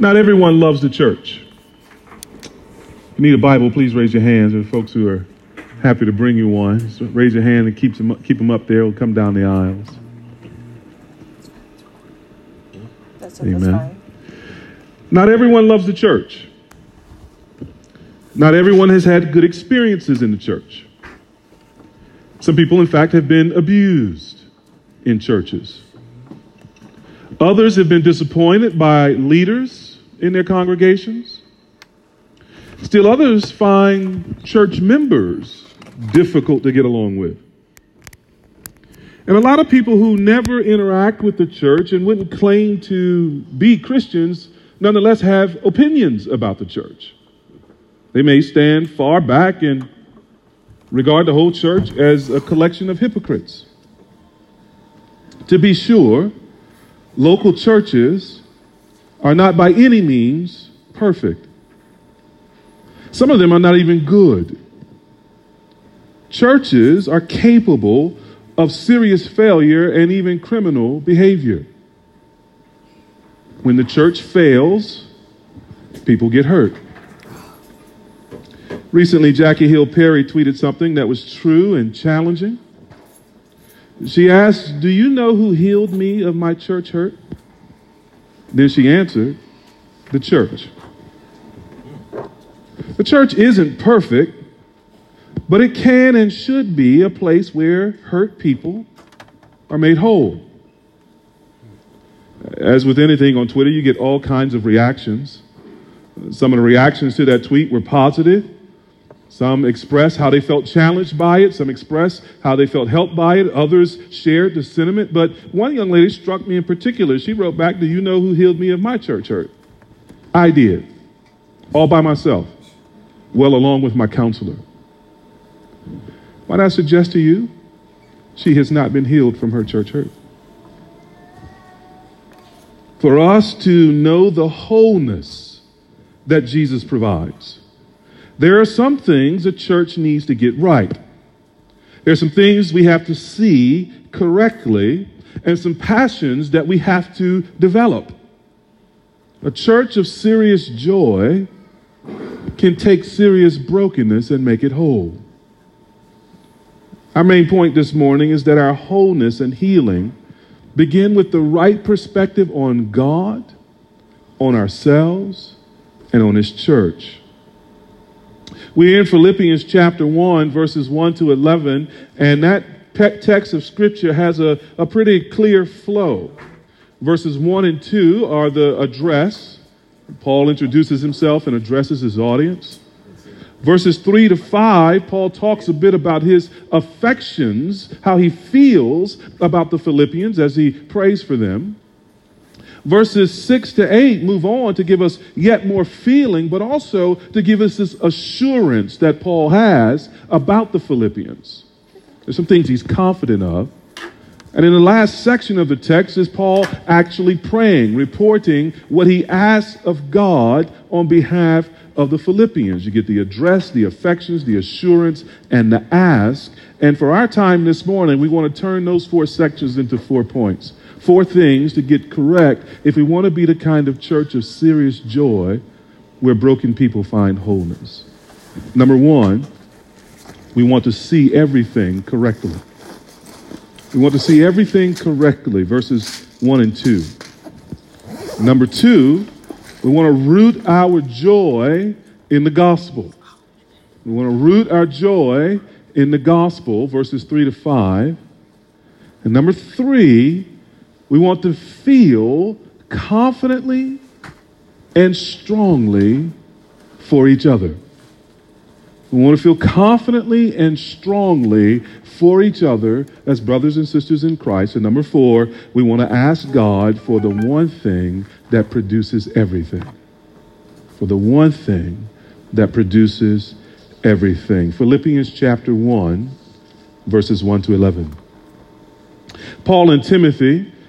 Not everyone loves the church. If you need a Bible, please raise your hands. There are folks who are happy to bring you one. So raise your hand and keep them, up, keep them up there. We'll come down the aisles. That's, Amen. Not everyone loves the church. Not everyone has had good experiences in the church. Some people, in fact, have been abused in churches. Others have been disappointed by leaders in their congregations. Still others find church members difficult to get along with. And a lot of people who never interact with the church and wouldn't claim to be Christians nonetheless have opinions about the church. They may stand far back and regard the whole church as a collection of hypocrites. To be sure, local churches are not by any means perfect. Some of them are not even good. Churches are capable of serious failure and even criminal behavior. When the church fails, people get hurt. Recently, Jackie Hill Perry tweeted something that was true and challenging. She asked, Do you know who healed me of my church hurt? Then she answered, The church. The church isn't perfect, but it can and should be a place where hurt people are made whole. As with anything on Twitter, you get all kinds of reactions. Some of the reactions to that tweet were positive. Some expressed how they felt challenged by it. Some expressed how they felt helped by it. Others shared the sentiment. But one young lady struck me in particular. She wrote back, Do you know who healed me of my church hurt? I did, all by myself, well, along with my counselor. Might I suggest to you, she has not been healed from her church hurt. For us to know the wholeness that Jesus provides, there are some things a church needs to get right. There are some things we have to see correctly and some passions that we have to develop. A church of serious joy can take serious brokenness and make it whole. Our main point this morning is that our wholeness and healing begin with the right perspective on God, on ourselves, and on His church. We're in Philippians chapter 1, verses 1 to 11, and that text of Scripture has a, a pretty clear flow. Verses 1 and 2 are the address. Paul introduces himself and addresses his audience. Verses 3 to 5, Paul talks a bit about his affections, how he feels about the Philippians as he prays for them. Verses 6 to 8 move on to give us yet more feeling, but also to give us this assurance that Paul has about the Philippians. There's some things he's confident of. And in the last section of the text is Paul actually praying, reporting what he asks of God on behalf of the Philippians. You get the address, the affections, the assurance, and the ask. And for our time this morning, we want to turn those four sections into four points. Four things to get correct if we want to be the kind of church of serious joy where broken people find wholeness. Number one, we want to see everything correctly. We want to see everything correctly, verses 1 and 2. Number two, we want to root our joy in the gospel. We want to root our joy in the gospel, verses 3 to 5. And number three, we want to feel confidently and strongly for each other. We want to feel confidently and strongly for each other as brothers and sisters in Christ. And number four, we want to ask God for the one thing that produces everything. For the one thing that produces everything. Philippians chapter 1, verses 1 to 11. Paul and Timothy,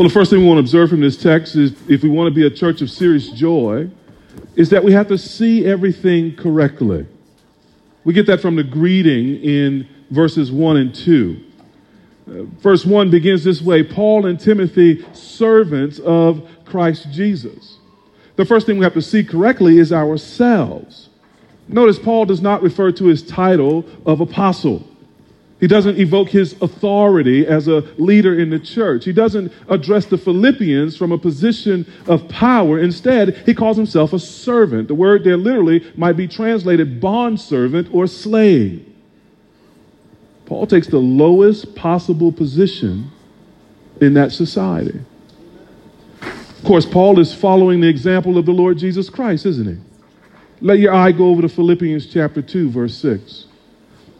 Well, the first thing we want to observe from this text is if we want to be a church of serious joy, is that we have to see everything correctly. We get that from the greeting in verses 1 and 2. Uh, verse 1 begins this way Paul and Timothy, servants of Christ Jesus. The first thing we have to see correctly is ourselves. Notice Paul does not refer to his title of apostle. He doesn't evoke his authority as a leader in the church. He doesn't address the Philippians from a position of power. Instead, he calls himself a servant. The word there literally might be translated bondservant or slave. Paul takes the lowest possible position in that society. Of course, Paul is following the example of the Lord Jesus Christ, isn't he? Let your eye go over to Philippians chapter 2, verse 6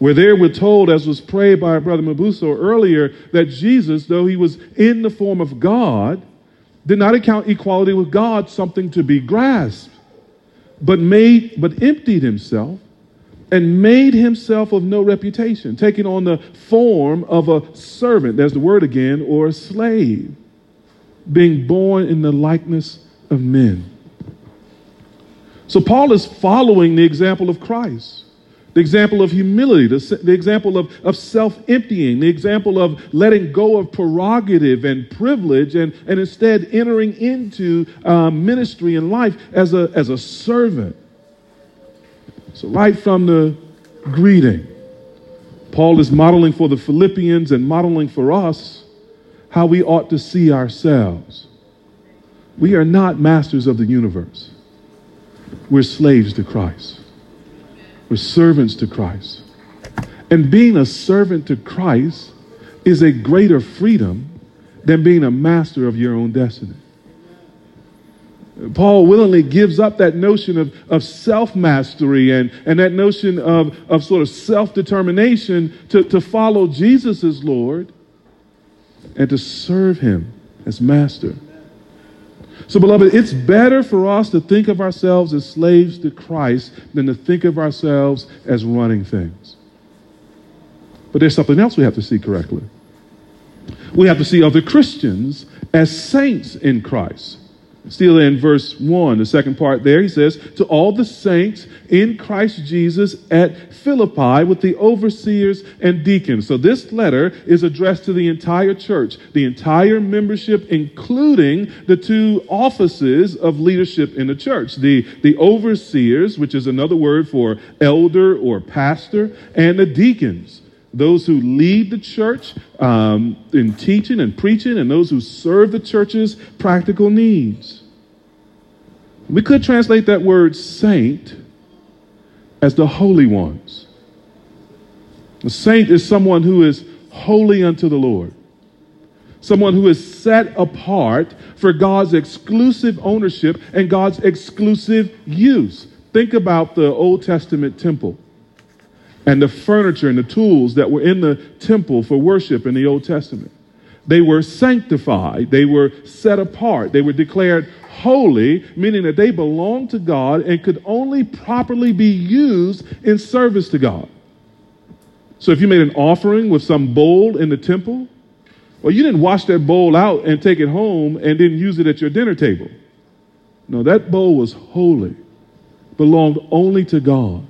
where there we're told, as was prayed by our Brother Mabuso earlier, that Jesus, though he was in the form of God, did not account equality with God something to be grasped, but made but emptied himself and made himself of no reputation, taking on the form of a servant, there's the word again, or a slave, being born in the likeness of men. So Paul is following the example of Christ the example of humility, the, the example of, of self emptying, the example of letting go of prerogative and privilege and, and instead entering into uh, ministry and life as a, as a servant. So, right from the greeting, Paul is modeling for the Philippians and modeling for us how we ought to see ourselves. We are not masters of the universe, we're slaves to Christ. We're servants to Christ. And being a servant to Christ is a greater freedom than being a master of your own destiny. Paul willingly gives up that notion of, of self mastery and, and that notion of, of sort of self determination to, to follow Jesus as Lord and to serve him as master. So, beloved, it's better for us to think of ourselves as slaves to Christ than to think of ourselves as running things. But there's something else we have to see correctly. We have to see other Christians as saints in Christ. Still in verse 1, the second part there, he says, To all the saints in Christ Jesus at Philippi with the overseers and deacons. So this letter is addressed to the entire church, the entire membership, including the two offices of leadership in the church the, the overseers, which is another word for elder or pastor, and the deacons those who lead the church um, in teaching and preaching, and those who serve the church's practical needs. We could translate that word saint as the holy ones. A saint is someone who is holy unto the Lord, someone who is set apart for God's exclusive ownership and God's exclusive use. Think about the Old Testament temple and the furniture and the tools that were in the temple for worship in the Old Testament. They were sanctified, they were set apart, they were declared holy, meaning that they belonged to God and could only properly be used in service to God. So if you made an offering with some bowl in the temple, well, you didn't wash that bowl out and take it home and then use it at your dinner table. No, that bowl was holy, belonged only to God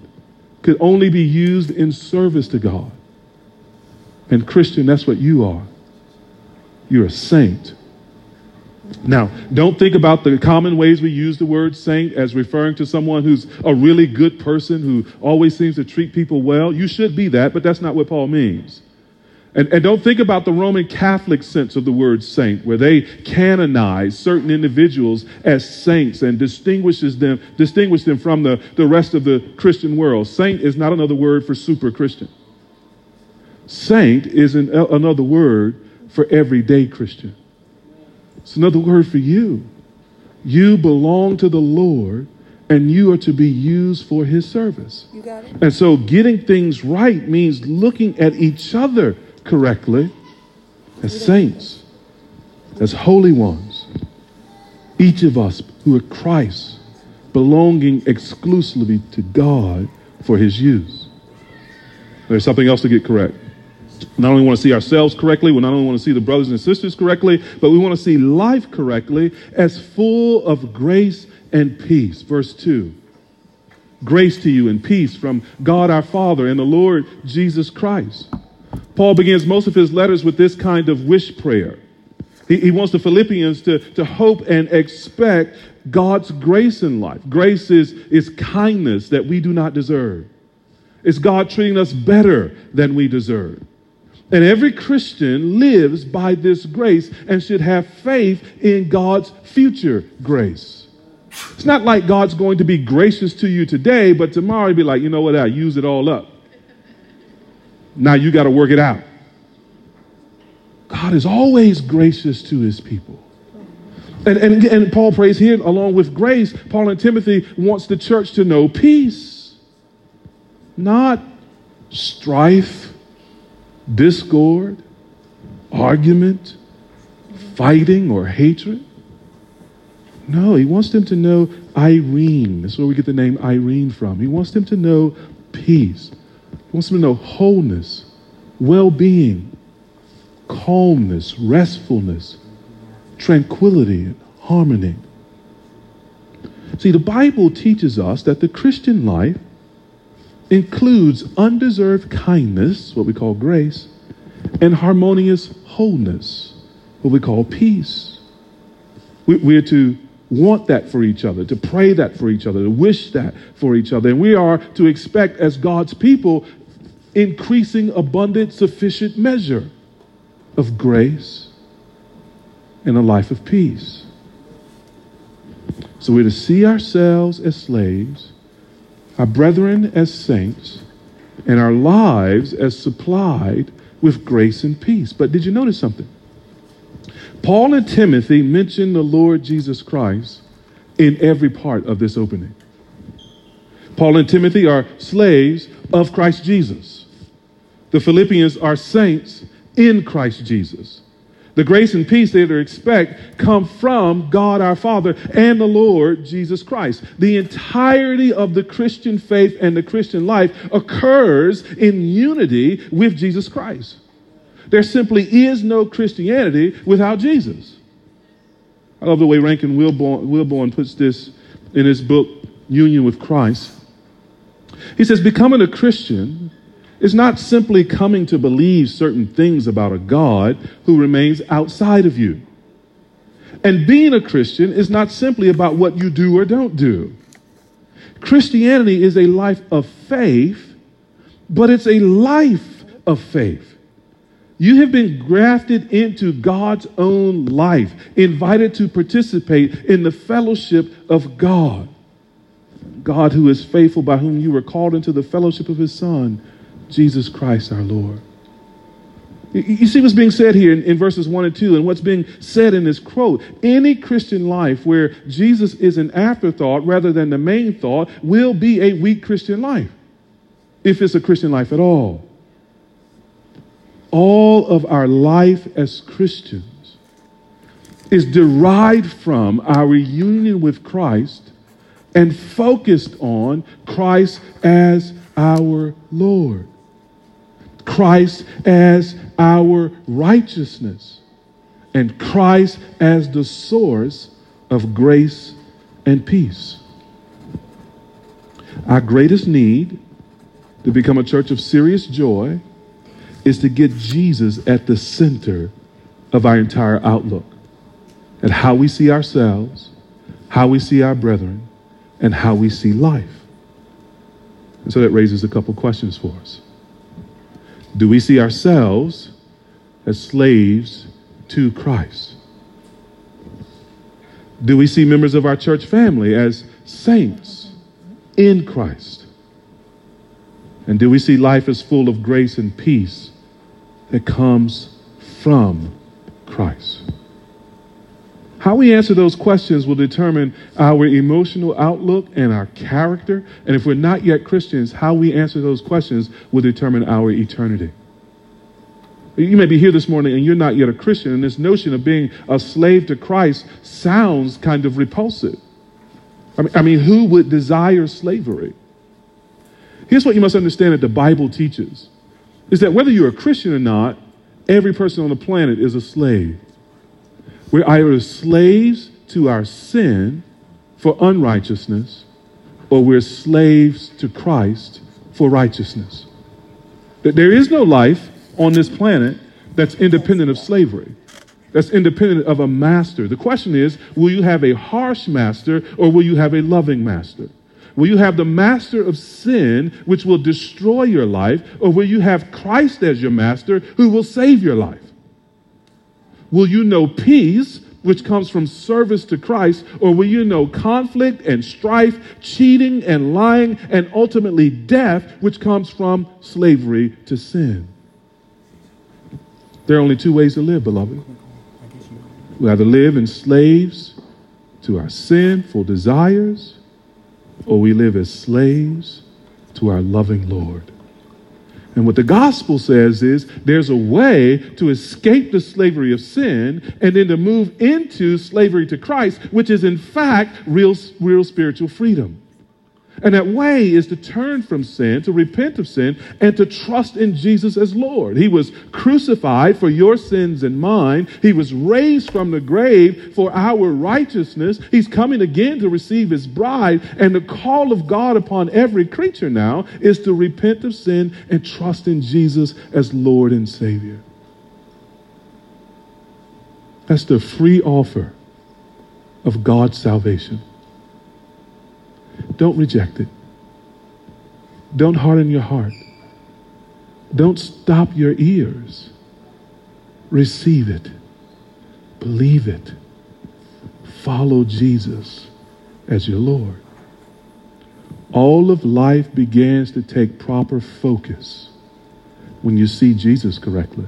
could only be used in service to God. And Christian, that's what you are. You're a saint. Now, don't think about the common ways we use the word saint as referring to someone who's a really good person who always seems to treat people well. You should be that, but that's not what Paul means. And, and don't think about the Roman Catholic sense of the word saint, where they canonize certain individuals as saints and distinguishes them, distinguish them from the, the rest of the Christian world. Saint is not another word for super Christian. Saint is an, another word for everyday Christian. It's another word for you. You belong to the Lord and you are to be used for his service. You got it? And so getting things right means looking at each other correctly as saints, as holy ones. Each of us who are Christ, belonging exclusively to God for his use. There's something else to get correct. Not only want to see ourselves correctly, we not only want to see the brothers and sisters correctly, but we want to see life correctly as full of grace and peace. Verse 2 Grace to you and peace from God our Father and the Lord Jesus Christ. Paul begins most of his letters with this kind of wish prayer. He, he wants the Philippians to, to hope and expect God's grace in life. Grace is, is kindness that we do not deserve. It's God treating us better than we deserve. And every Christian lives by this grace and should have faith in God's future grace. It's not like God's going to be gracious to you today, but tomorrow he'll be like, you know what, I use it all up. Now you got to work it out. God is always gracious to his people. And, and, and Paul prays here, along with grace, Paul and Timothy wants the church to know peace, not strife, discord, argument, fighting, or hatred. No, he wants them to know Irene. That's where we get the name Irene from. He wants them to know peace. He wants them to know wholeness, well being, calmness, restfulness, tranquility, and harmony. See, the Bible teaches us that the Christian life includes undeserved kindness, what we call grace, and harmonious wholeness, what we call peace. We, are to want that for each other, to pray that for each other, to wish that for each other. And we are to expect, as God's people, increasing, abundant, sufficient measure of grace and a life of peace. So we're to see ourselves as slaves, our brethren as saints, and our lives as supplied with grace and peace. But did you notice something? Paul and Timothy mention the Lord Jesus Christ in every part of this opening. Paul and Timothy are slaves of Christ Jesus. The Philippians are saints in Christ Jesus. The grace and peace they expect come from God our Father and the Lord Jesus Christ. The entirety of the Christian faith and the Christian life occurs in unity with Jesus Christ. There simply is no Christianity without Jesus. I love the way Rankin Wilbourne puts this in his book, Union with Christ. He says, Becoming a Christian is not simply coming to believe certain things about a God who remains outside of you. And being a Christian is not simply about what you do or don't do. Christianity is a life of faith, but it's a life of faith. You have been grafted into God's own life, invited to participate in the fellowship of God. God, who is faithful, by whom you were called into the fellowship of his Son, Jesus Christ our Lord. You see what's being said here in, in, verses 1 and 2, and what's being said in this quote. Any Christian life where Jesus is an afterthought rather than the main thought will be a weak Christian life, if it's a Christian life at all all of our life as Christians is derived from our reunion with Christ and focused on Christ as our Lord, Christ as our righteousness, and Christ as the source of grace and peace. Our greatest need to become a church of serious joy is to get Jesus at the center of our entire outlook, at how we see ourselves, how we see our brethren, and how we see life. And so that raises a couple questions for us. Do we see ourselves as slaves to Christ? Do we see members of our church family as saints in Christ? And do we see life as full of grace and peace that comes from Christ? How we answer those questions will determine our emotional outlook and our character. And if we're not yet Christians, how we answer those questions will determine our eternity. You may be here this morning and you're not yet a Christian, and this notion of being a slave to Christ sounds kind of repulsive. I mean, I mean, who would desire slavery? Here's what you must understand that the Bible teaches is that whether you're a Christian or not, every person on the planet is a slave. We're either slaves to our sin for unrighteousness, or we're slaves to Christ for righteousness. That there is no life on this planet that's independent of slavery, that's independent of a master. The question is will you have a harsh master or will you have a loving master? Will you have the master of sin, which will destroy your life, or will you have Christ as your master, who will save your life? Will you know peace, which comes from service to Christ, or will you know conflict and strife, cheating and lying, and ultimately death, which comes from slavery to sin? There are only two ways to live, beloved. We either live as slaves to our sinful desires, or we live as slaves to our loving Lord. And what the gospel says is there's a way to escape the slavery of sin and then to move into slavery to Christ, which is in fact real, real spiritual freedom. And that way is to turn from sin, to repent of sin, and to trust in Jesus as Lord. He was crucified for your sins and mine. He was raised from the grave for our righteousness. He's coming again to receive his bride. And the call of God upon every creature now is to repent of sin and trust in Jesus as Lord and Savior. That's the free offer of God's salvation. Don't reject it. Don't harden your heart. Don't stop your ears. Receive it. Believe it. Follow Jesus as your Lord. All of life begins to take proper focus when you see Jesus correctly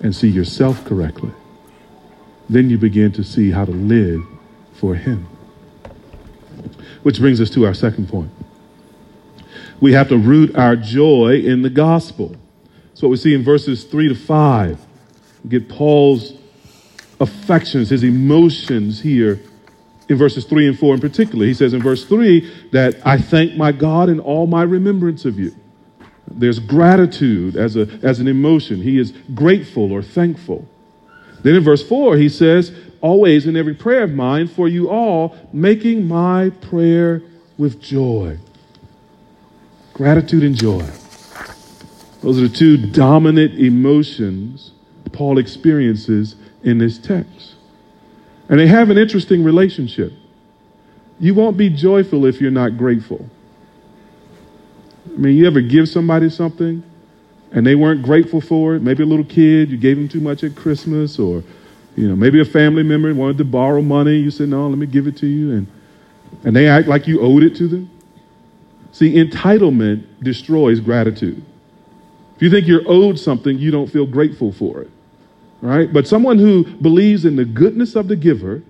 and see yourself correctly. Then you begin to see how to live for Him. Which brings us to our second point. We have to root our joy in the gospel. That's what we see in verses 3 to 5. We get Paul's affections, his emotions here in verses 3 and 4 in particular. He says in verse 3 that I thank my God in all my remembrance of you. There's gratitude as, a, as an emotion. He is grateful or thankful. Then in verse 4, he says, always in every prayer of mine for you all, making my prayer with joy. Gratitude and joy. Those are the two dominant emotions Paul experiences in this text. And they have an interesting relationship. You won't be joyful if you're not grateful. I mean, you ever give somebody something and they weren't grateful for it? Maybe a little kid, you gave them too much at Christmas, or you know, maybe a family member wanted to borrow money. You said, no, let me give it to you. And, and they act like you owed it to them. See, entitlement destroys gratitude. If you think you're owed something, you don't feel grateful for it. Right? But someone who believes in the goodness of the giver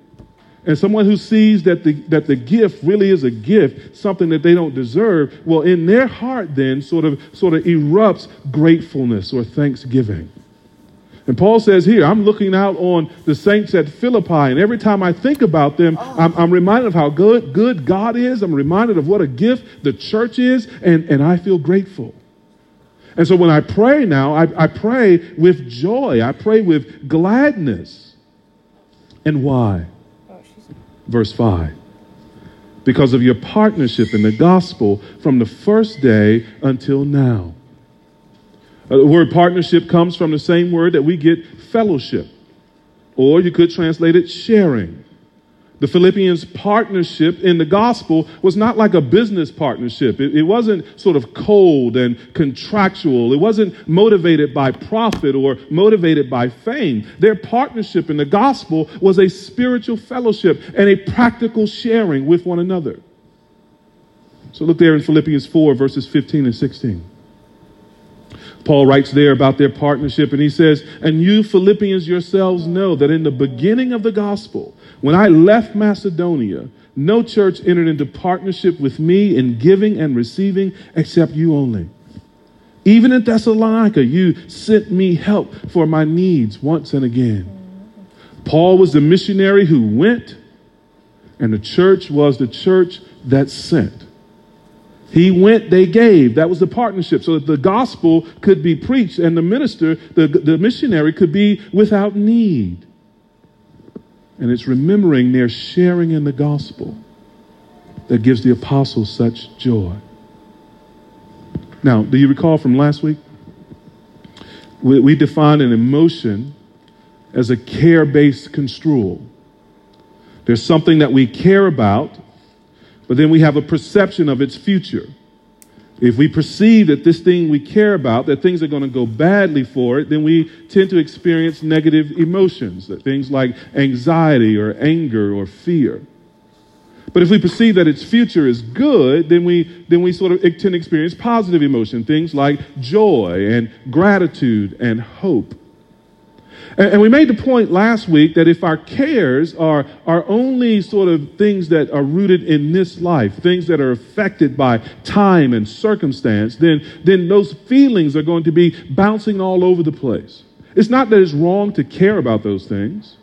and someone who sees that the, that the gift really is a gift, something that they don't deserve, well, in their heart then sort of, sort of erupts gratefulness or thanksgiving. And Paul says here, I'm looking out on the saints at Philippi, and every time I think about them, oh. I'm, I'm, reminded of how good, good God is. I'm reminded of what a gift the church is, and, and I feel grateful. And so when I pray now, I, I pray with joy, I pray with gladness. And why? Verse 5 because of your partnership in the gospel from the first day until now. Uh, the word partnership comes from the same word that we get fellowship, or you could translate it sharing. The Philippians' partnership in the gospel was not like a business partnership. It, it, wasn't sort of cold and contractual. It wasn't motivated by profit or motivated by fame. Their partnership in the gospel was a spiritual fellowship and a practical sharing with one another. So look there in Philippians 4, verses 15 and 16. Paul writes there about their partnership, and he says, And you Philippians yourselves know that in the beginning of the gospel, when I left Macedonia, no church entered into partnership with me in giving and receiving except you only. Even in Thessalonica, you sent me help for my needs once and again. Paul was the missionary who went, and the church was the church that sent. He went, they gave. That was the partnership so that the gospel could be preached and the minister, the, the missionary, could be without need. And it's remembering their sharing in the gospel that gives the apostles such joy. Now, do you recall from last week? We, we defined an emotion as a care based construal. There's something that we care about, but then we have a perception of its future. If we perceive that this thing we care about, that things are going to go badly for it, then we tend to experience negative emotions, things like anxiety or anger or fear. But if we perceive that its future is good, then we, then we sort of tend to experience positive emotion, things like joy and gratitude and hope. And, we made the point last week that if our cares are, are only sort of things that are rooted in this life, things that are affected by time and circumstance, then, then those feelings are going to be bouncing all over the place. It's not that it's wrong to care about those things.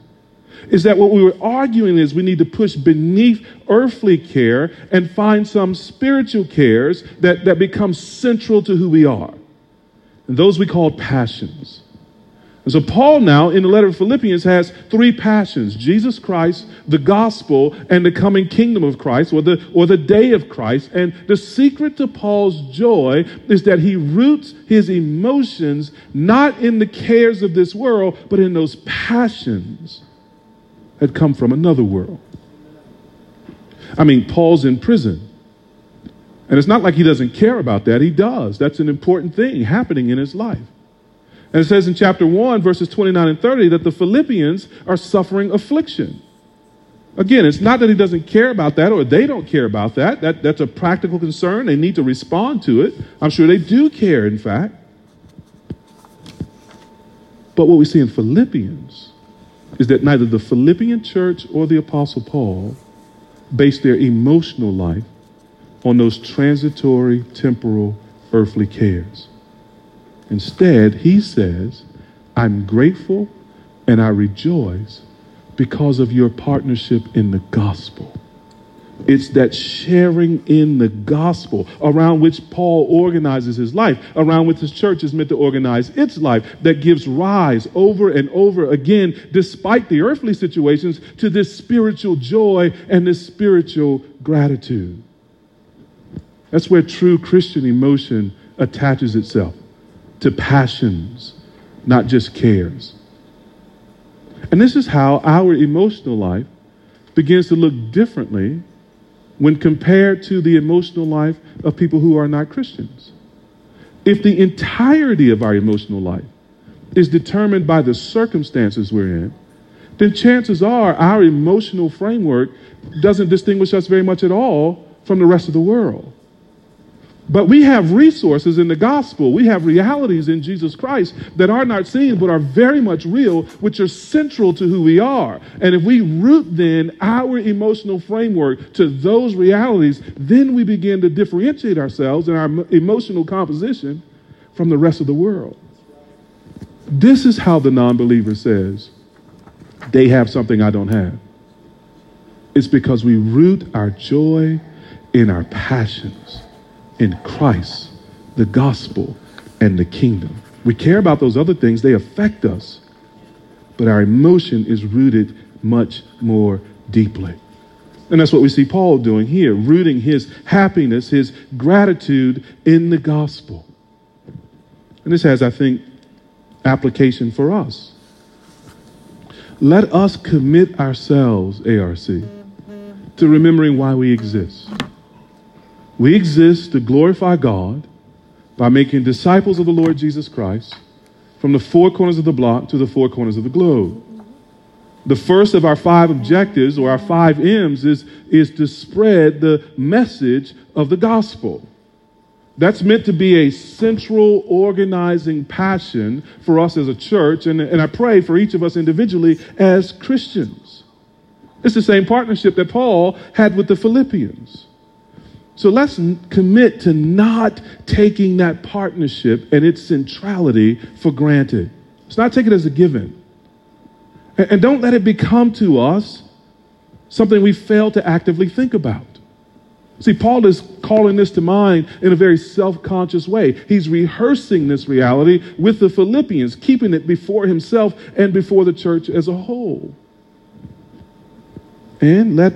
Is that what we were arguing is we need to push beneath earthly care and find some spiritual cares that, that become central to who we are. And those we call passions. And so, Paul now in the letter of Philippians has three passions Jesus Christ, the gospel, and the coming kingdom of Christ, or the, or the day of Christ. And the secret to Paul's joy is that he roots his emotions not in the cares of this world, but in those passions that come from another world. I mean, Paul's in prison. And it's not like he doesn't care about that. He does. That's an important thing happening in his life. And it says in chapter 1, verses 29 and 30, that the Philippians are suffering affliction. Again, it's not that he doesn't care about that or they don't care about that. that. That's a practical concern. They need to respond to it. I'm sure they do care, in fact. But what we see in Philippians is that neither the Philippian church or the Apostle Paul based their emotional life on those transitory, temporal, earthly cares. Instead, he says, I'm grateful and I rejoice because of your partnership in the gospel. It's that sharing in the gospel around which Paul organizes his life, around which his church is meant to organize its life, that gives rise over and over again, despite the earthly situations, to this spiritual joy and this spiritual gratitude. That's where true Christian emotion attaches itself to passions, not just cares. And this is how our emotional life begins to look differently when compared to the emotional life of people who are not Christians. If the entirety of our emotional life is determined by the circumstances we're in, then chances are our emotional framework doesn't distinguish us very much at all from the rest of the world. But we have resources in the gospel. We have realities in Jesus Christ that are not seen, but are very much real, which are central to who we are. And if we root then our emotional framework to those realities, then we begin to differentiate ourselves and our emotional composition from the rest of the world. This is how the non believer says, they have something I don't have. It's because we root our joy in our passions in Christ, the gospel, and the kingdom. We care about those other things, they affect us, but our emotion is rooted much more deeply. And that's what we see Paul doing here, rooting his happiness, his gratitude in the gospel. And this has, I think, application for us. Let us commit ourselves, ARC, to remembering why we exist. We exist to glorify God by making disciples of the Lord Jesus Christ from the four corners of the block to the four corners of the globe. The first of our five objectives or our five M's is, is to spread the message of the gospel. That's meant to be a central organizing passion for us as a church, and, and I pray for each of us individually as Christians. It's the same partnership that Paul had with the Philippians. So let's commit to not taking that partnership and its centrality for granted. Let's not take it as a given. And, and don't let it become to us something we fail to actively think about. See, Paul is calling this to mind in a very self conscious way. He's rehearsing this reality with the Philippians, keeping it before himself and before the church as a whole. And let,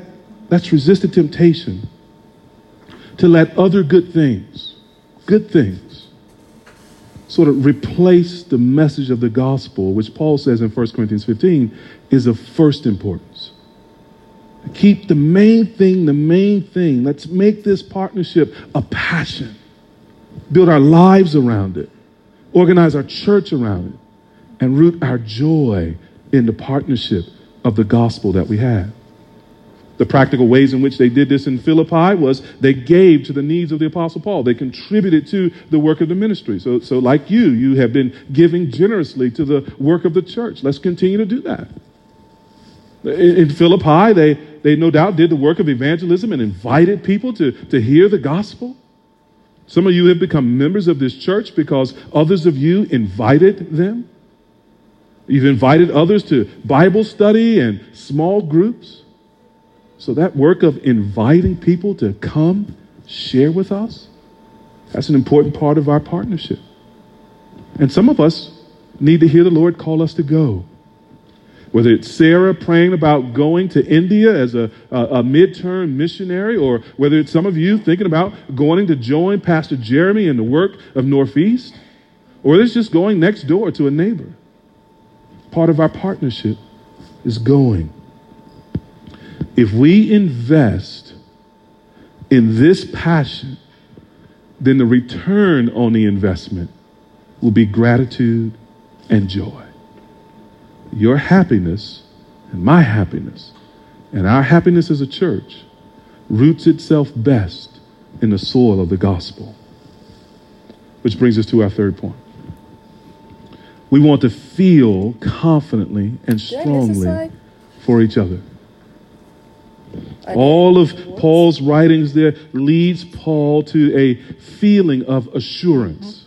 let's resist the temptation to let other good things, good things, sort of replace the message of the gospel, which Paul says in 1 Corinthians 15 is of first importance. Keep the main thing the main thing. Let's make this partnership a passion. Build our lives around it. Organize our church around it. And root our joy in the partnership of the gospel that we have. The practical ways in which they did this in Philippi was they gave to the needs of the Apostle Paul. They contributed to the work of the ministry. So, so like you, you have been giving generously to the work of the church. Let's continue to do that. In, in Philippi, they, they no doubt did the work of evangelism and invited people to, to hear the gospel. Some of you have become members of this church because others of you invited them. You've invited others to Bible study and small groups. So that work of inviting people to come share with us, that's an important part of our partnership. And some of us need to hear the Lord call us to go. Whether it's Sarah praying about going to India as a, a, a midterm missionary, or whether it's some of you thinking about going to join Pastor Jeremy in the work of Northeast, or it's just going next door to a neighbor. Part of our partnership is going. If we invest in this passion, then the return on the investment will be gratitude and joy your happiness and my happiness and our happiness as a church roots itself best in the soil of the gospel. Which brings us to our third point. We want to feel confidently and strongly for each other. All of Paul's writings there leads Paul to a feeling of assurance. Mm-hmm.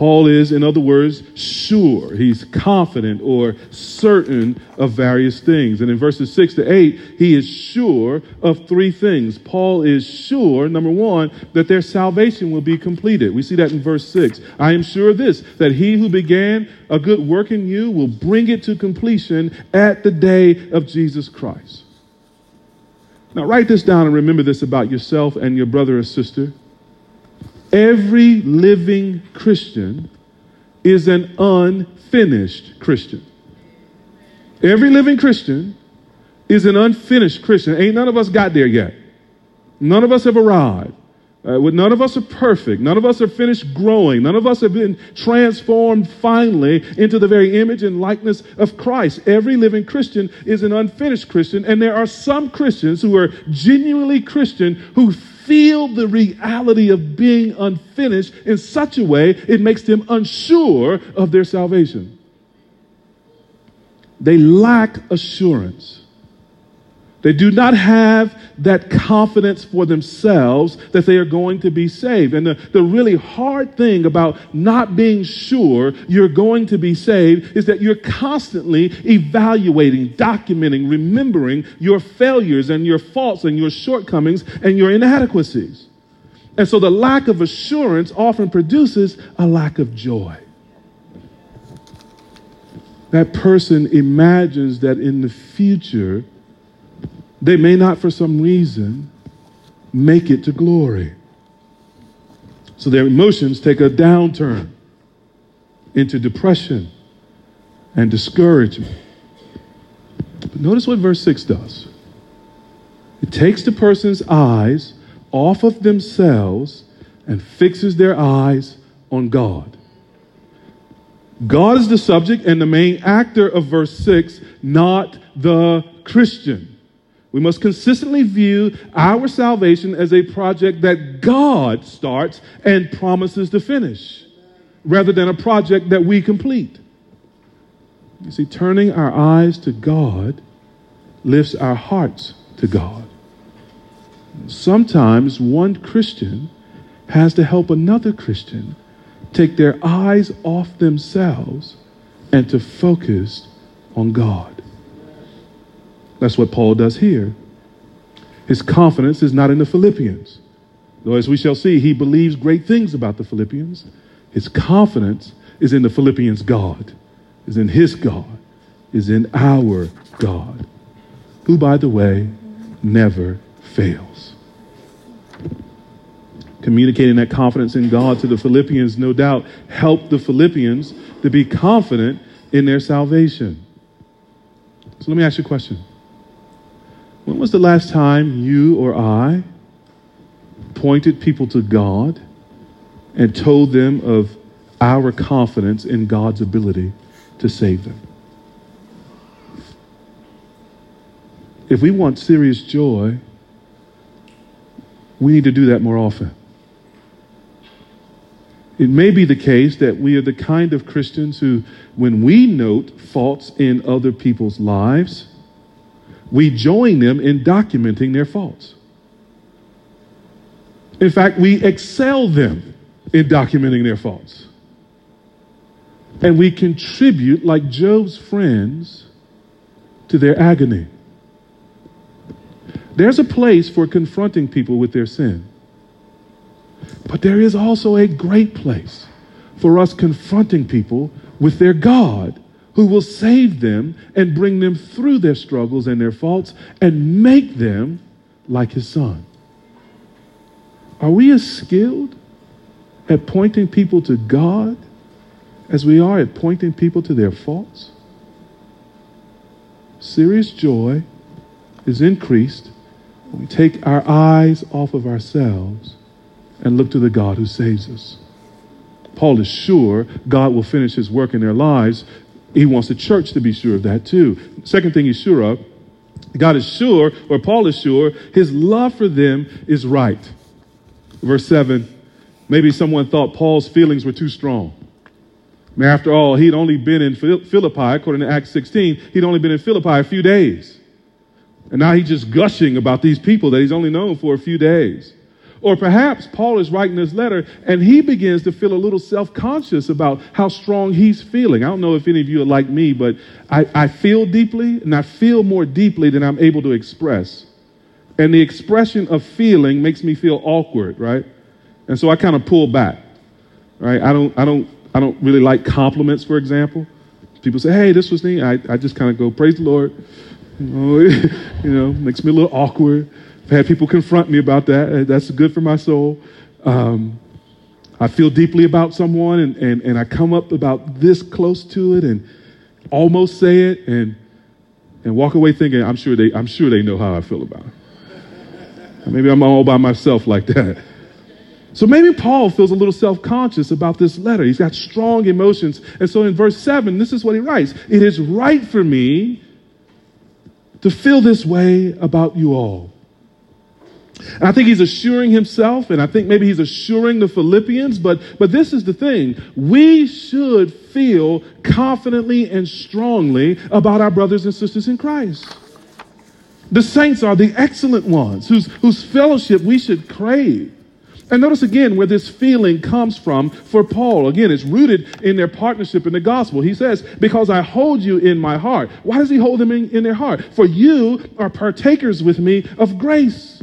Paul is, in other words, sure. He's confident or certain of various things. And in verses 6 to 8, he is sure of three things. Paul is sure, number one, that their salvation will be completed. We see that in verse 6. I am sure of this, that he who began a good work in you will bring it to completion at the day of Jesus Christ. Now, write this down and remember this about yourself and your brother or sister. Every living Christian is an unfinished Christian. Every living Christian is an unfinished Christian. Ain't none of us got there yet. None of us have arrived. Uh, none of us are perfect. None of us are finished growing. None of us have been transformed finally into the very image and likeness of Christ. Every living Christian is an unfinished Christian, and there are some Christians who are genuinely Christian who feel the reality of being unfinished in such a way it makes them unsure of their salvation. They lack assurance. They do not have that confidence for themselves that they are going to be saved. And the, the really hard thing about not being sure you're going to be saved is that you're constantly evaluating, documenting, remembering your failures and your faults and your shortcomings and your inadequacies. And so the lack of assurance often produces a lack of joy. That person imagines that in the future, they may not, for some reason, make it to glory. So their emotions take a downturn into depression and discouragement. But notice what verse 6 does it takes the person's eyes off of themselves and fixes their eyes on God. God is the subject and the main actor of verse 6, not the Christian. We must consistently view our salvation as a project that God starts and promises to finish, rather than a project that we complete. You see, turning our eyes to God lifts our hearts to God. Sometimes one Christian has to help another Christian take their eyes off themselves and to focus on God. That's what Paul does here. His confidence is not in the Philippians. Though, as we shall see, he believes great things about the Philippians. His confidence is in the Philippians' God, is in his God, is in our God, who, by the way, never fails. Communicating that confidence in God to the Philippians, no doubt, helped the Philippians to be confident in their salvation. So let me ask you a question. When was the last time you or I pointed people to God and told them of our confidence in God's ability to save them? If we want serious joy, we need to do that more often. It may be the case that we are the kind of Christians who, when we note faults in other people's lives, we join them in documenting their faults. In fact, we excel them in documenting their faults. And we contribute, like Job's friends, to their agony. There's a place for confronting people with their sin. But there is also a great place for us confronting people with their God who will save them and bring them through their struggles and their faults and make them like his son. Are we as skilled at pointing people to God as we are at pointing people to their faults? Serious joy is increased when we take our eyes off of ourselves and look to the God who saves us. Paul is sure God will finish his work in their lives. He wants the church to be sure of that too. Second thing he's sure of, God is sure, or Paul is sure, his love for them is right. Verse 7 maybe someone thought Paul's feelings were too strong. After all, he'd only been in Philippi, according to Acts 16, he'd only been in Philippi a few days. And now he's just gushing about these people that he's only known for a few days. Or perhaps Paul is writing this letter and he begins to feel a little self conscious about how strong he's feeling. I don't know if any of you are like me, but I, I feel deeply and I feel more deeply than I'm able to express. And the expression of feeling makes me feel awkward, right? And so I kind of pull back, right? I don't, I don't, I don't really like compliments, for example. People say, hey, this was neat. I, I just kind of go, praise the Lord. You know, you know, makes me a little awkward. I've had people confront me about that. That's good for my soul. Um, I feel deeply about someone and, and, and I come up about this close to it and almost say it and, and walk away thinking, I'm sure, they, I'm sure they know how I feel about it. Maybe I'm all by myself like that. So maybe Paul feels a little self conscious about this letter. He's got strong emotions. And so in verse 7, this is what he writes It is right for me to feel this way about you all. And I think he's assuring himself, and I think maybe he's assuring the Philippians, but, but this is the thing. We should feel confidently and strongly about our brothers and sisters in Christ. The saints are the excellent ones whose, whose fellowship we should crave. And notice again where this feeling comes from for Paul. Again, it's rooted in their partnership in the gospel. He says, Because I hold you in my heart. Why does he hold them in, in their heart? For you are partakers with me of grace.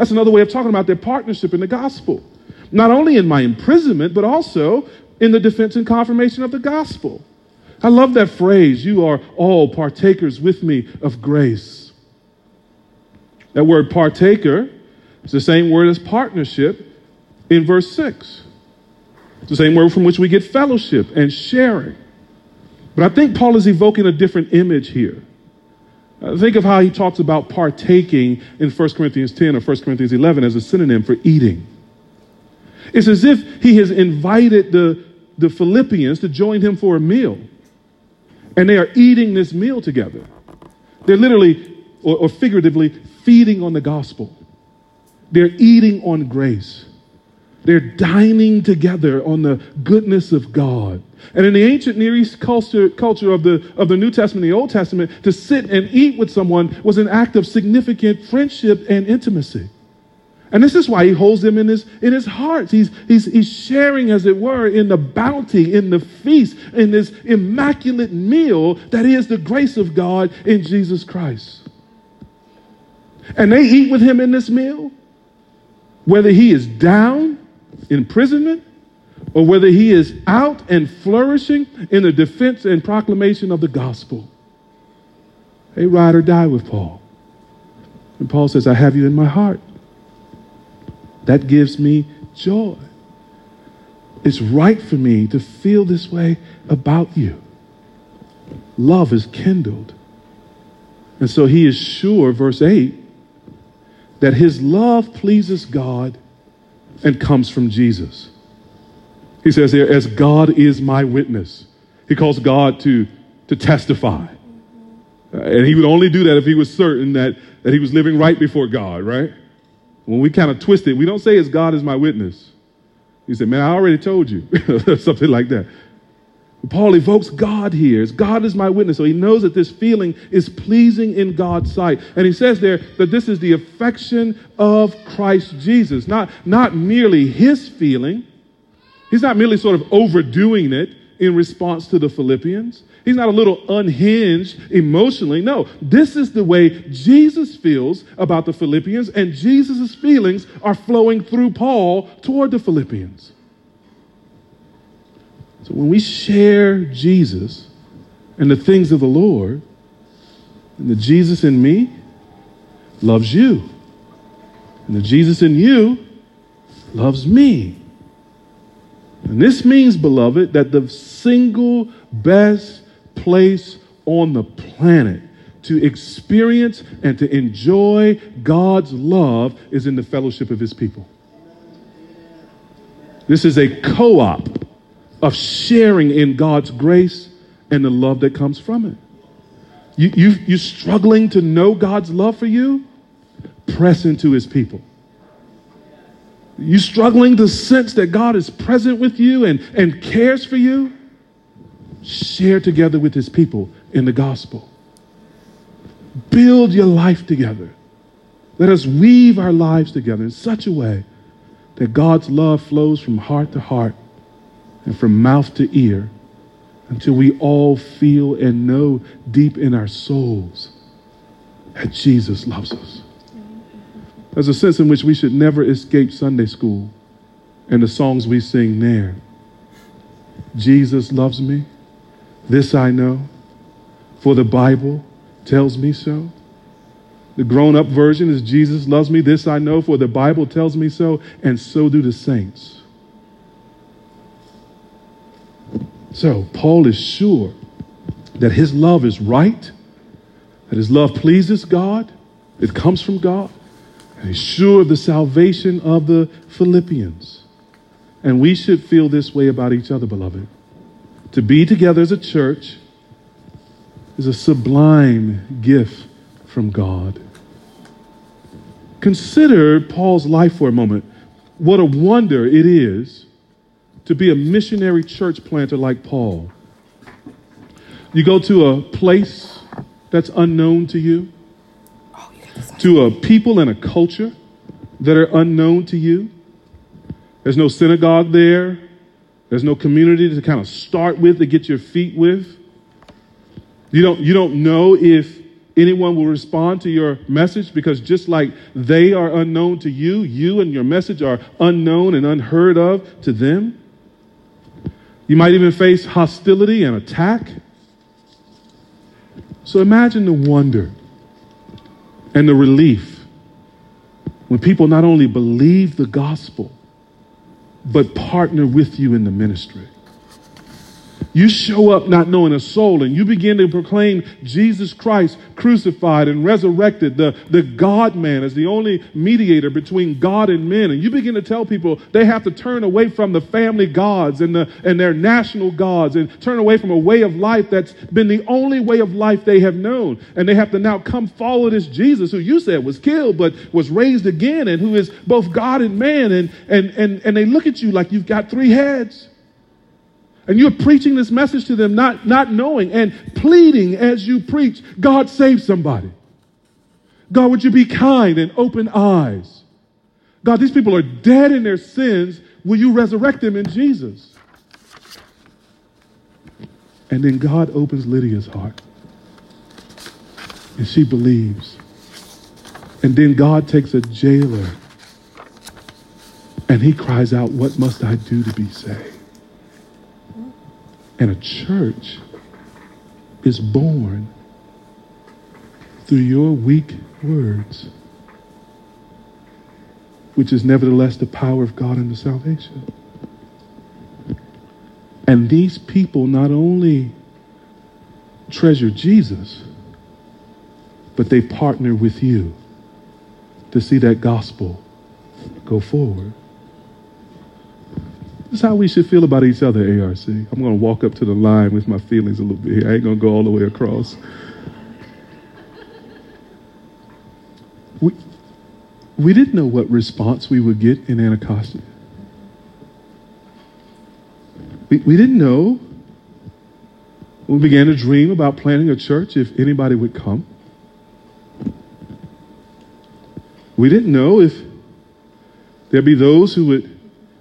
That's another way of talking about their partnership in the gospel. Not only in my imprisonment, but also in the defense and confirmation of the gospel. I love that phrase, you are all partakers with me of grace. That word partaker is the same word as partnership in verse 6. It's the same word from which we get fellowship and sharing. But I think Paul is evoking a different image here. Uh, think of how he talks about partaking in 1 Corinthians 10 or 1 Corinthians 11 as a synonym for eating. It's as if he has invited the, the Philippians to join him for a meal. And they are eating this meal together. They're literally, or, or figuratively, feeding on the gospel. They're eating on grace. They're dining together on the goodness of God. And in the ancient Near East culture, culture of, the, of the New Testament the Old Testament, to sit and eat with someone was an act of significant friendship and intimacy. And this is why he holds them in his, in his heart. He's, he's, he's sharing, as it were, in the bounty, in the feast, in this immaculate meal that is the grace of God in Jesus Christ. And they eat with him in this meal, whether he is down, imprisonment, or whether he is out and flourishing in the defense and proclamation of the gospel. They ride or die with Paul. And Paul says, I have you in my heart. That gives me joy. It's right for me to feel this way about you. Love is kindled. And so he is sure, verse 8, that his love pleases God and comes from Jesus. He says here, as God is my witness. He calls God to, to testify. Uh, and he would only do that if he was certain that, that he was living right before God, right? When we kind of twist it, we don't say as God is my witness. He said, man, I already told you. Something like that. Paul evokes God here. God is my witness. So he knows that this feeling is pleasing in God's sight. And he says there that this is the affection of Christ Jesus, not, not merely his feeling. He's not merely sort of overdoing it in response to the Philippians. He's not a little unhinged emotionally. No, this is the way Jesus feels about the Philippians, and Jesus' feelings are flowing through Paul toward the Philippians. So when we share Jesus and the things of the Lord, and the Jesus in me loves you, and the Jesus in you loves me. And this means, beloved, that the single best place on the planet to experience and to enjoy God's love is in the fellowship of his people. This is a co op of sharing in God's grace and the love that comes from it. You, you, you struggling to know God's love for you? Press into his people. You struggling to sense that God is present with you and, and cares for you? Share together with his people in the gospel. Build your life together. Let us weave our lives together in such a way that God's love flows from heart to heart and from mouth to ear until we all feel and know deep in our souls that Jesus loves us. There's a sense in which we should never escape Sunday school and the songs we sing there. Jesus loves me. This I know, for the Bible tells me so. The grown up version is Jesus loves me. This I know, for the Bible tells me so, and so do the saints. So, Paul is sure that his love is right, that his love pleases God, it comes from God, and he's sure of the salvation of the Philippians. And we should feel this way about each other, beloved. To be together as a church is a sublime gift from God. Consider Paul's life for a moment. What a wonder it is to be a missionary church planter like Paul. You go to a place that's unknown to you, to a people and a culture that are unknown to you. There's no synagogue there. There's no community to kind of start with, to get your feet with. You don't, you don't know if anyone will respond to your message because just like they are unknown to you, you and your message are unknown and unheard of to them. You might even face hostility and attack. So imagine the wonder and the relief when people not only believe the gospel, but partner with you in the ministry. You show up not knowing a soul and you begin to proclaim Jesus Christ crucified and resurrected, the, the God man as the only mediator between God and men. And you begin to tell people they have to turn away from the family gods and, the, and their national gods and turn away from a way of life that's been the only way of life they have known. And they have to now come follow this Jesus who you said was killed but was raised again and who is both God and man. And, and, and, and they look at you like you've got three heads. And you're preaching this message to them, not, not knowing and pleading as you preach, God save somebody. God, would you be kind and open eyes? God, these people are dead in their sins. Will you resurrect them in Jesus? And then God opens Lydia's heart. And she believes. And then God takes a jailer and he cries out, What must I do to be saved? And a church is born through your weak words, which is nevertheless the power of God unto salvation. And these people not only treasure Jesus, but they partner with you to see that gospel go forward. This is how we should feel about each other, ARC. I'm going to walk up to the line with my feelings a little bit here. I ain't going to go all the way across. We, we didn't know what response we would get in Anacostia. We, we didn't know we began to dream about planting a church if anybody would come. We didn't know if there'd be those who would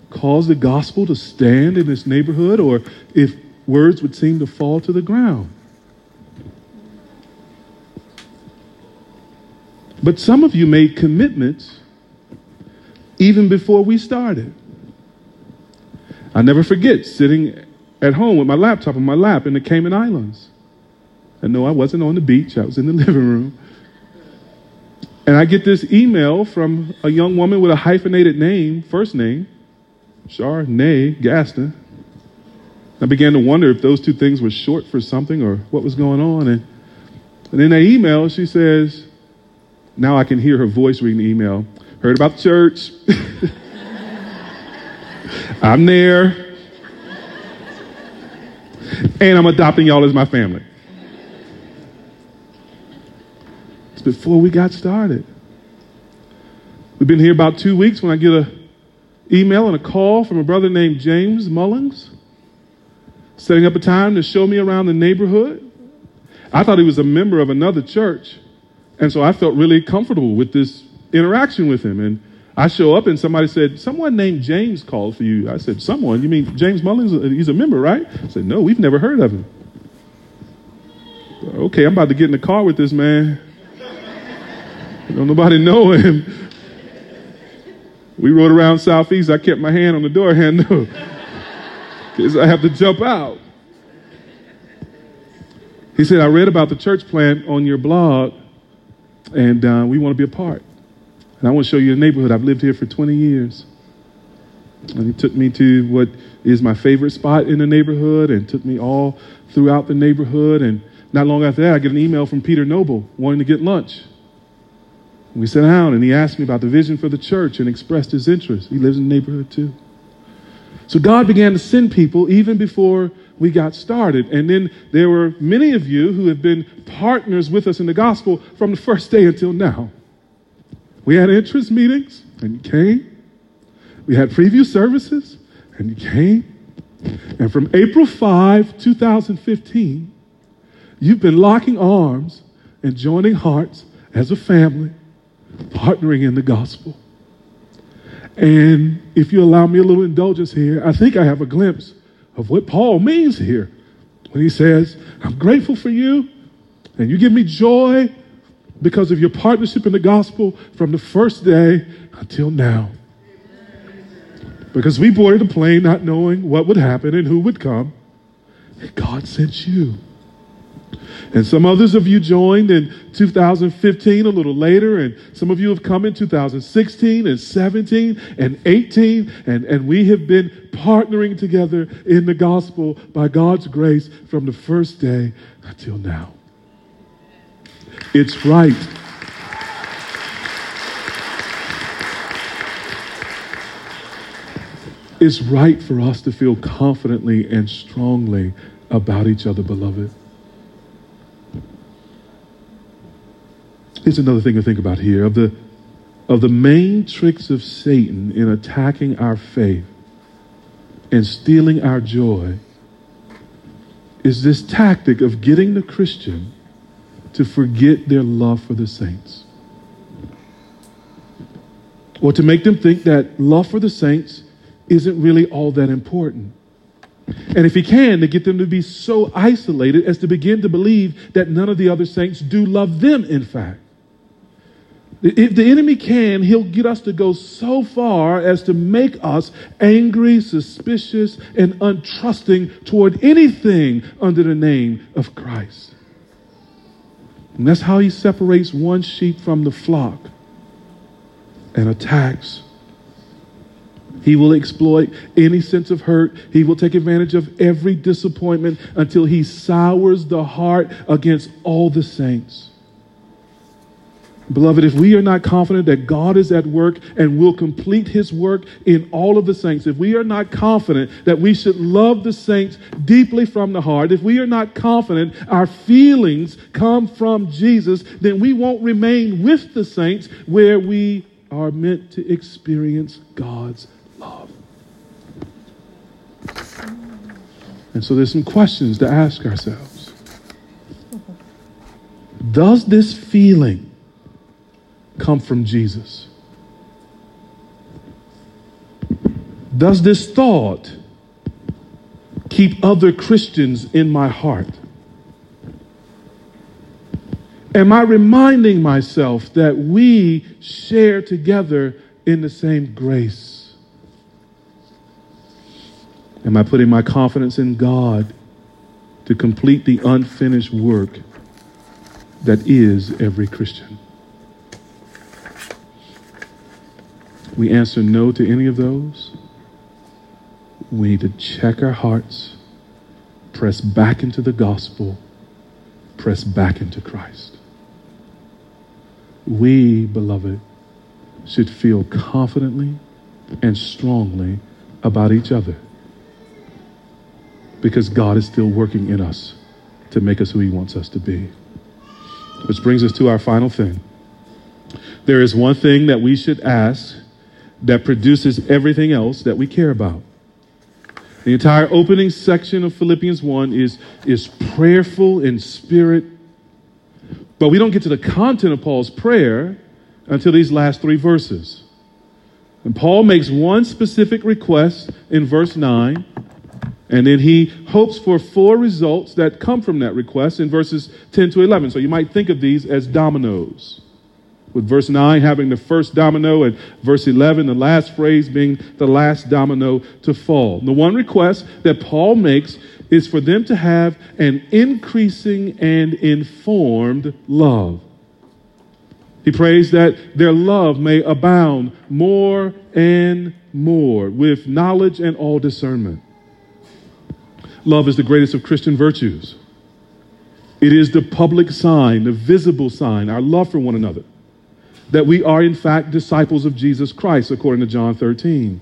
cause the gospel to stand in this neighborhood or if words would seem to fall to the ground. But some of you made commitments even before we started. I never forget sitting at home with my laptop on my lap in the Cayman Islands. And no, I wasn't on the beach, I was in the living room. And I get this email from a young woman with a hyphenated name, first name, Chardonnay, Gaston. I began to wonder if those two things were short for something or what was going on. And, and in that email, she says, now I can hear her voice reading the email. Heard about the church. I'm there. And I'm adopting y'all as my family. It's before we got started. We've been here about two weeks when I get a email and a call from a brother named James Mullings, setting up a time to show me around the neighborhood. I thought he was a member of another church, and so I felt really comfortable with this interaction with him. And I show up, and somebody said, Someone named James called for you. I said, Someone? You mean James Mullings? Uh, he's a member, right? I said, No, we've never heard of him. Okay, I'm about to get in the car with this man. Don't nobody know him. We rode around Southeast. I kept my hand on the door handle because I have to jump out. He said, I read about the church plant on your blog, and uh, we want to be a part. And I want to show you the neighborhood. I've lived here for 20 years. And he took me to what is my favorite spot in the neighborhood and took me all throughout the neighborhood. And not long after that, I get an email from Peter Noble wanting to get lunch. We sat down and he asked me about the vision for the church and expressed his interest. He lives in the neighborhood too. So God began to send people even before we got started. And then there were many of you who have been partners with us in the gospel from the first day until now. We had interest meetings and you came. We had preview services and you came. And from April 5, 2015, you've been locking arms and joining hearts as a family partnering in the gospel. And if you allow me a little indulgence here, I think I have a glimpse of what Paul means here when he says, I'm grateful for you and you give me joy because of your partnership in the gospel from the first day until now. Because we boarded a plane not knowing what would happen and who would come. And God sent you. And some others of you joined in 2015, a little later, and some of you have come in 2016 and 17 and 18, and, and we have been partnering together in the gospel by God's grace from the first day until now. It's right. It's right for us to feel confidently and strongly about each other, beloved. Here's another thing to think about here. Of the, of the main tricks of Satan in attacking our faith and stealing our joy is this tactic of getting the Christian to forget their love for the saints. Or to make them think that love for the saints isn't really all that important. And if he can, to get them to be so isolated as to begin to believe that none of the other saints do love them, in fact. If the enemy can, he'll get us to go so far as to make us angry, suspicious, and untrusting toward anything under the name of Christ. And that's how he separates one sheep from the flock and attacks. He will exploit any sense of hurt. He will take advantage of every disappointment until he sours the heart against all the saints. Beloved, if we are not confident that God is at work and will complete his work in all of the saints, if we are not confident that we should love the saints deeply from the heart, if we are not confident our feelings come from Jesus, then we won't remain with the saints where we are meant to experience God's love. And so there's some questions to ask ourselves. Does this feeling come from Jesus? Does this thought keep other Christians in my heart? Am I reminding myself that we share together in the same grace? Am I putting my confidence in God to complete the unfinished work that is every Christian? We answer no to any of those, we need to check our hearts, press back into the gospel, press back into Christ. We, beloved, should feel confidently and strongly about each other because God is still working in us to make us who He wants us to be. Which brings us to our final thing. There is one thing that we should ask that produces everything else that we care about. The entire opening section of Philippians 1 is, is prayerful in spirit, but we don't get to the content of Paul's prayer until these last three verses. And Paul makes one specific request in verse 9, and then he hopes for four results that come from that request in verses 10 to 11. So you might think of these as dominoes with verse 9 having the first domino and verse 11, the last phrase being the last domino to fall. The one request that Paul makes is for them to have an increasing and informed love. He prays that their love may abound more and more with knowledge and all discernment. Love is the greatest of Christian virtues. It is the public sign, the visible sign, our love for one another that we are, in fact, disciples of Jesus Christ, according to John 13.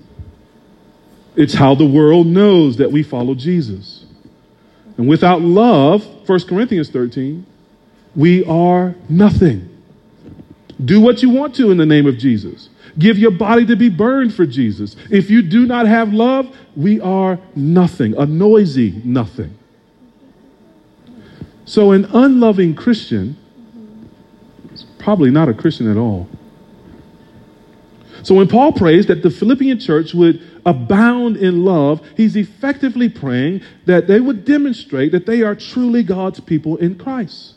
It's how the world knows that we follow Jesus. And without love, 1 Corinthians 13, we are nothing. Do what you want to in the name of Jesus. Give your body to be burned for Jesus. If you do not have love, we are nothing, a noisy nothing. So, an unloving Christian probably not a Christian at all. So when Paul prays that the Philippian church would abound in love, he's effectively praying that they would demonstrate that they are truly God's people in Christ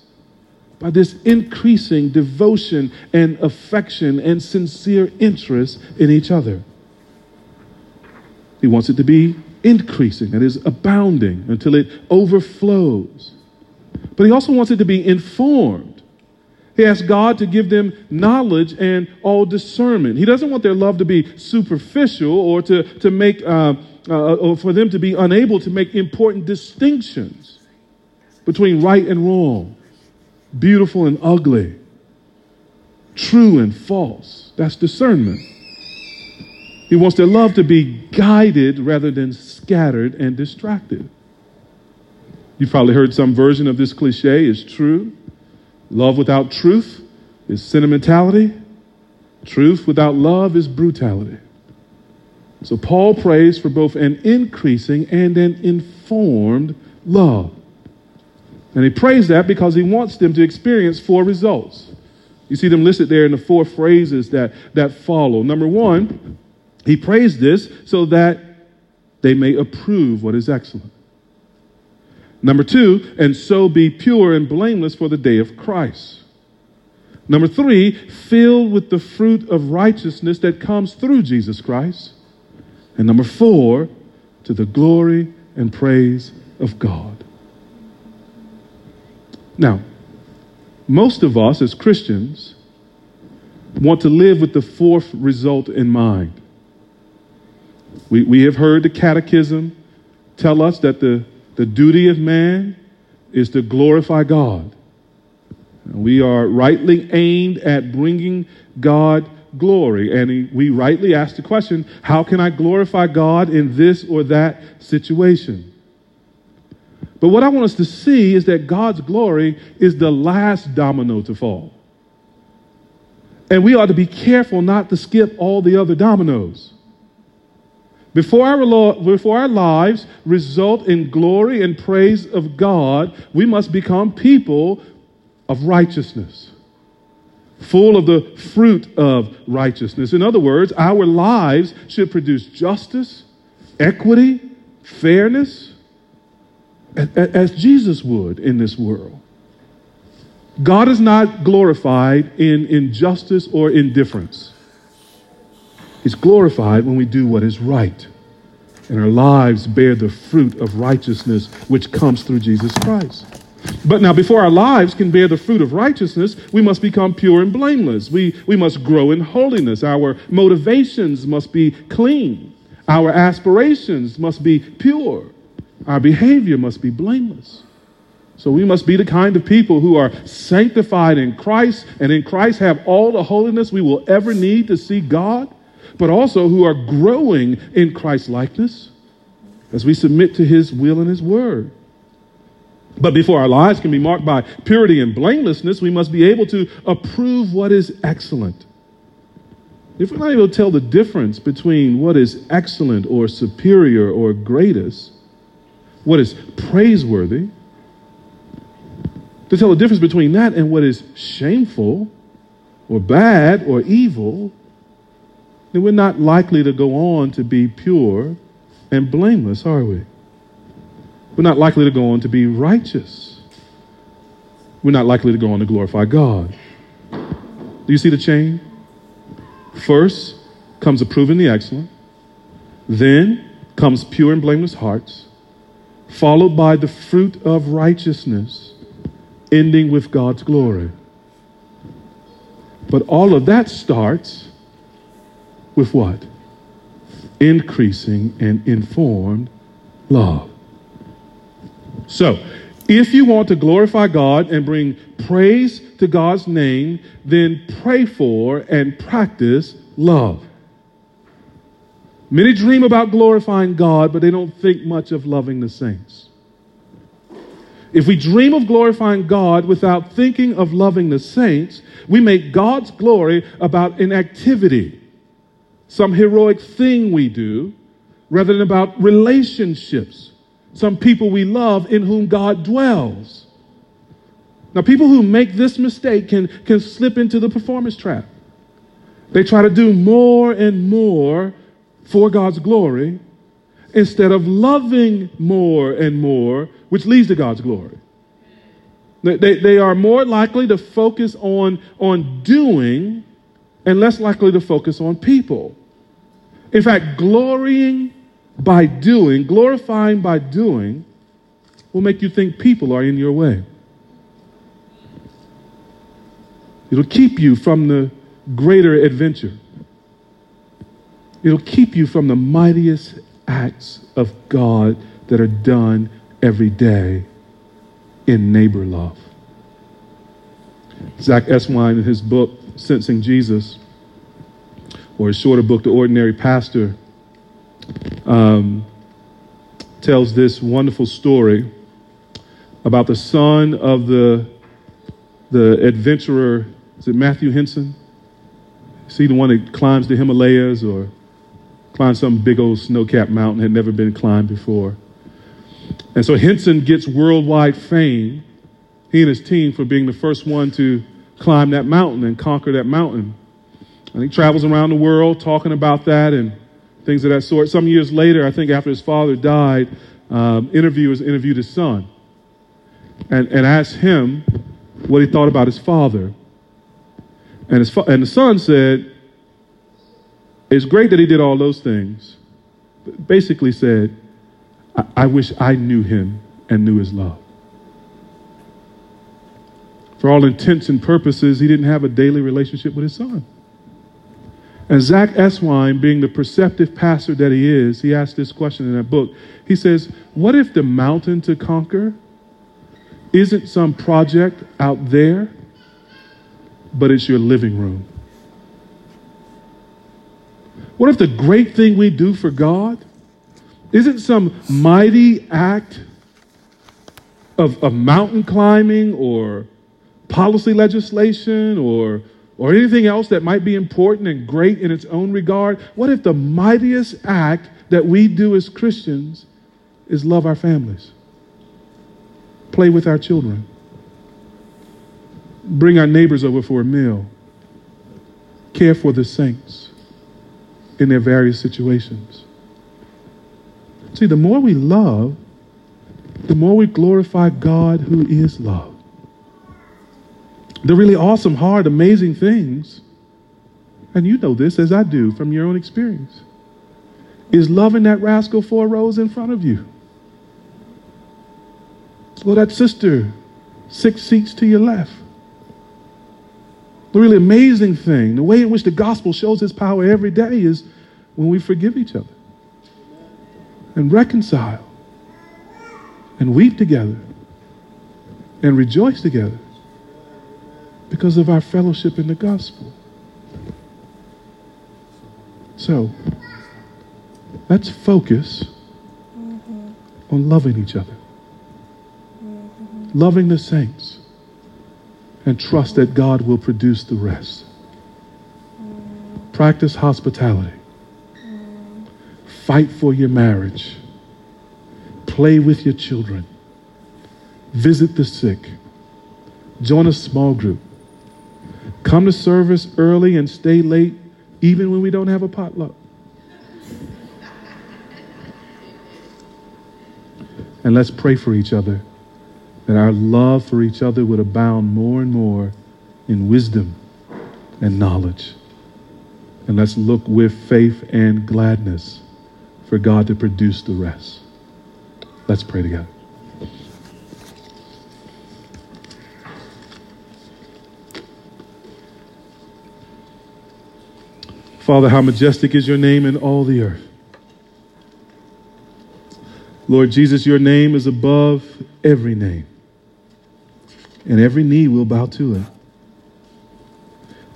by this increasing devotion and affection and sincere interest in each other. He wants it to be increasing, that is, abounding until it overflows. but he also wants it to be informed. He asks God to give them knowledge and all discernment. He doesn't want their love to be superficial or to, to make, uh, uh, or for them to be unable to make important distinctions between right and wrong, beautiful and ugly, true and false. That's discernment. He wants their love to be guided rather than scattered and distracted. You've probably heard some version of this cliche is true. Love without truth is sentimentality. Truth without love is brutality. So Paul prays for both an increasing and an informed love. And he prays that because he wants them to experience four results. You see them listed there in the four phrases that, that follow. Number one, he prays this so that they may approve what is excellent. Number two, and so be pure and blameless for the day of Christ. Number three, filled with the fruit of righteousness that comes through Jesus Christ. And number four, to the glory and praise of God. Now, most of us as Christians want to live with the fourth result in mind. We, we have heard the catechism tell us that the, the duty of man is to glorify God. We are rightly aimed at bringing God glory. And we rightly ask the question how can I glorify God in this or that situation? But what I want us to see is that God's glory is the last domino to fall. And we ought to be careful not to skip all the other dominoes. Before our, before our lives result in glory and praise of God, we must become people of righteousness, full of the fruit of righteousness. In other words, our lives should produce justice, equity, fairness, as Jesus would in this world. God is not glorified in injustice or indifference. He's glorified when we do what is right and our lives bear the fruit of righteousness which comes through Jesus Christ. But now, before our lives can bear the fruit of righteousness, we must become pure and blameless. We, we must grow in holiness. Our motivations must be clean. Our aspirations must be pure. Our behavior must be blameless. So we must be the kind of people who are sanctified in Christ and in Christ have all the holiness we will ever need to see God, but also who are growing in Christ likeness as we submit to his will and his word. But before our lives can be marked by purity and blamelessness, we must be able to approve what is excellent. If we're not able to tell the difference between what is excellent or superior or greatest, what is praiseworthy, to tell the difference between that and what is shameful or bad or evil, then we're not likely to go on to be pure and blameless, are we? We're not likely to go on to be righteous. We're not likely to go on to glorify God. Do you see the chain? First comes approving the excellent, then comes pure and blameless hearts, followed by the fruit of righteousness, ending with God's glory. But all of that starts with what? Increasing and informed love. So, if you want to glorify God and bring praise to God's name, then pray for and practice love. Many dream about glorifying God, but they don't think much of loving the saints. If we dream of glorifying God without thinking of loving the saints, we make God's glory about an activity, some heroic thing we do, rather than about relationships, some people we love in whom God dwells. Now, people who make this mistake can, can slip into the performance trap. They try to do more and more for God's glory instead of loving more and more, which leads to God's glory. They, they are more likely to focus on, on doing and less likely to focus on people. In fact, glorying by doing, glorifying by doing, will make you think people are in your way. It'll keep you from the greater adventure. It'll keep you from the mightiest acts of God that are done every day in neighbor love. Zack Eswine, in his book, Sensing Jesus, or a shorter book, The Ordinary Pastor, um, tells this wonderful story about the son of the, the adventurer, is it Matthew Henson? See the one that climbs the Himalayas or climbs some big old snow capped mountain, had never been climbed before. And so Henson gets worldwide fame, he and his team, for being the first one to climb that mountain and conquer that mountain. And he travels around the world talking about that and things of that sort. Some years later, I think after his father died, um, interviewers interviewed his son and, and asked him what he thought about his father. And, his fa- and the son said, It's great that he did all those things. But basically said, I, I wish I knew him and knew his love. For all intents and purposes, he didn't have a daily relationship with his son. And Zack Eswine, being the perceptive pastor that he is, he asked this question in that book. He says, What if the mountain to conquer isn't some project out there, but it's your living room? What if the great thing we do for God isn't some mighty act of, of mountain climbing or policy legislation or or anything else that might be important and great in its own regard? What if the mightiest act that we do as Christians is love our families, play with our children, bring our neighbors over for a meal, care for the saints in their various situations? See, the more we love, the more we glorify God who is love the really awesome, hard, amazing things, and you know this as I do from your own experience, is loving that rascal four rows in front of you. Or that sister six seats to your left. The really amazing thing, the way in which the gospel shows its power every day is when we forgive each other and reconcile and weep together and rejoice together because of our fellowship in the gospel. So, let's focus mm-hmm. on loving each other, mm-hmm. loving the saints, and trust that God will produce the rest. Mm-hmm. Practice hospitality. Fight for your marriage. Play with your children. Visit the sick. Join a small group Come to service early and stay late, even when we don't have a potluck. And let's pray for each other that our love for each other would abound more and more in wisdom and knowledge. And let's look with faith and gladness for God to produce the rest. Let's pray together. Father, how majestic is your name in all the earth. Lord Jesus, your name is above every name, and every knee will bow to it.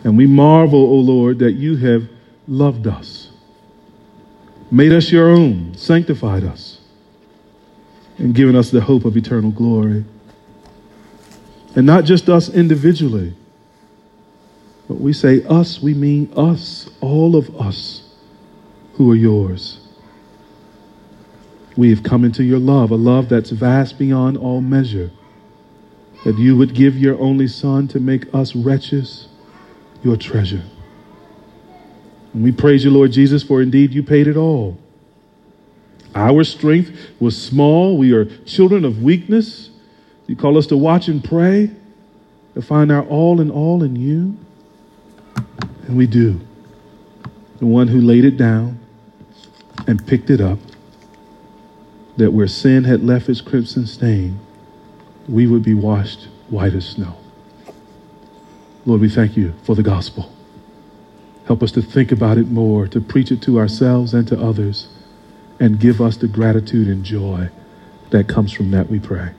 And we marvel, O Lord, that you have loved us, made us your own, sanctified us, and given us the hope of eternal glory. And not just us individually but we say us, we mean us, all of us who are yours. We have come into your love, a love that's vast beyond all measure. That you would give your only Son to make us wretches your treasure. And we praise you, Lord Jesus, for indeed you paid it all. Our strength was small. We are children of weakness. You call us to watch and pray, to find our all in all in you. And we do. The one who laid it down and picked it up, that where sin had left its crimson stain, we would be washed white as snow. Lord, we thank you for the gospel. Help us to think about it more, to preach it to ourselves and to others, and give us the gratitude and joy that comes from that, we pray.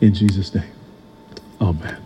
In Jesus' name, amen.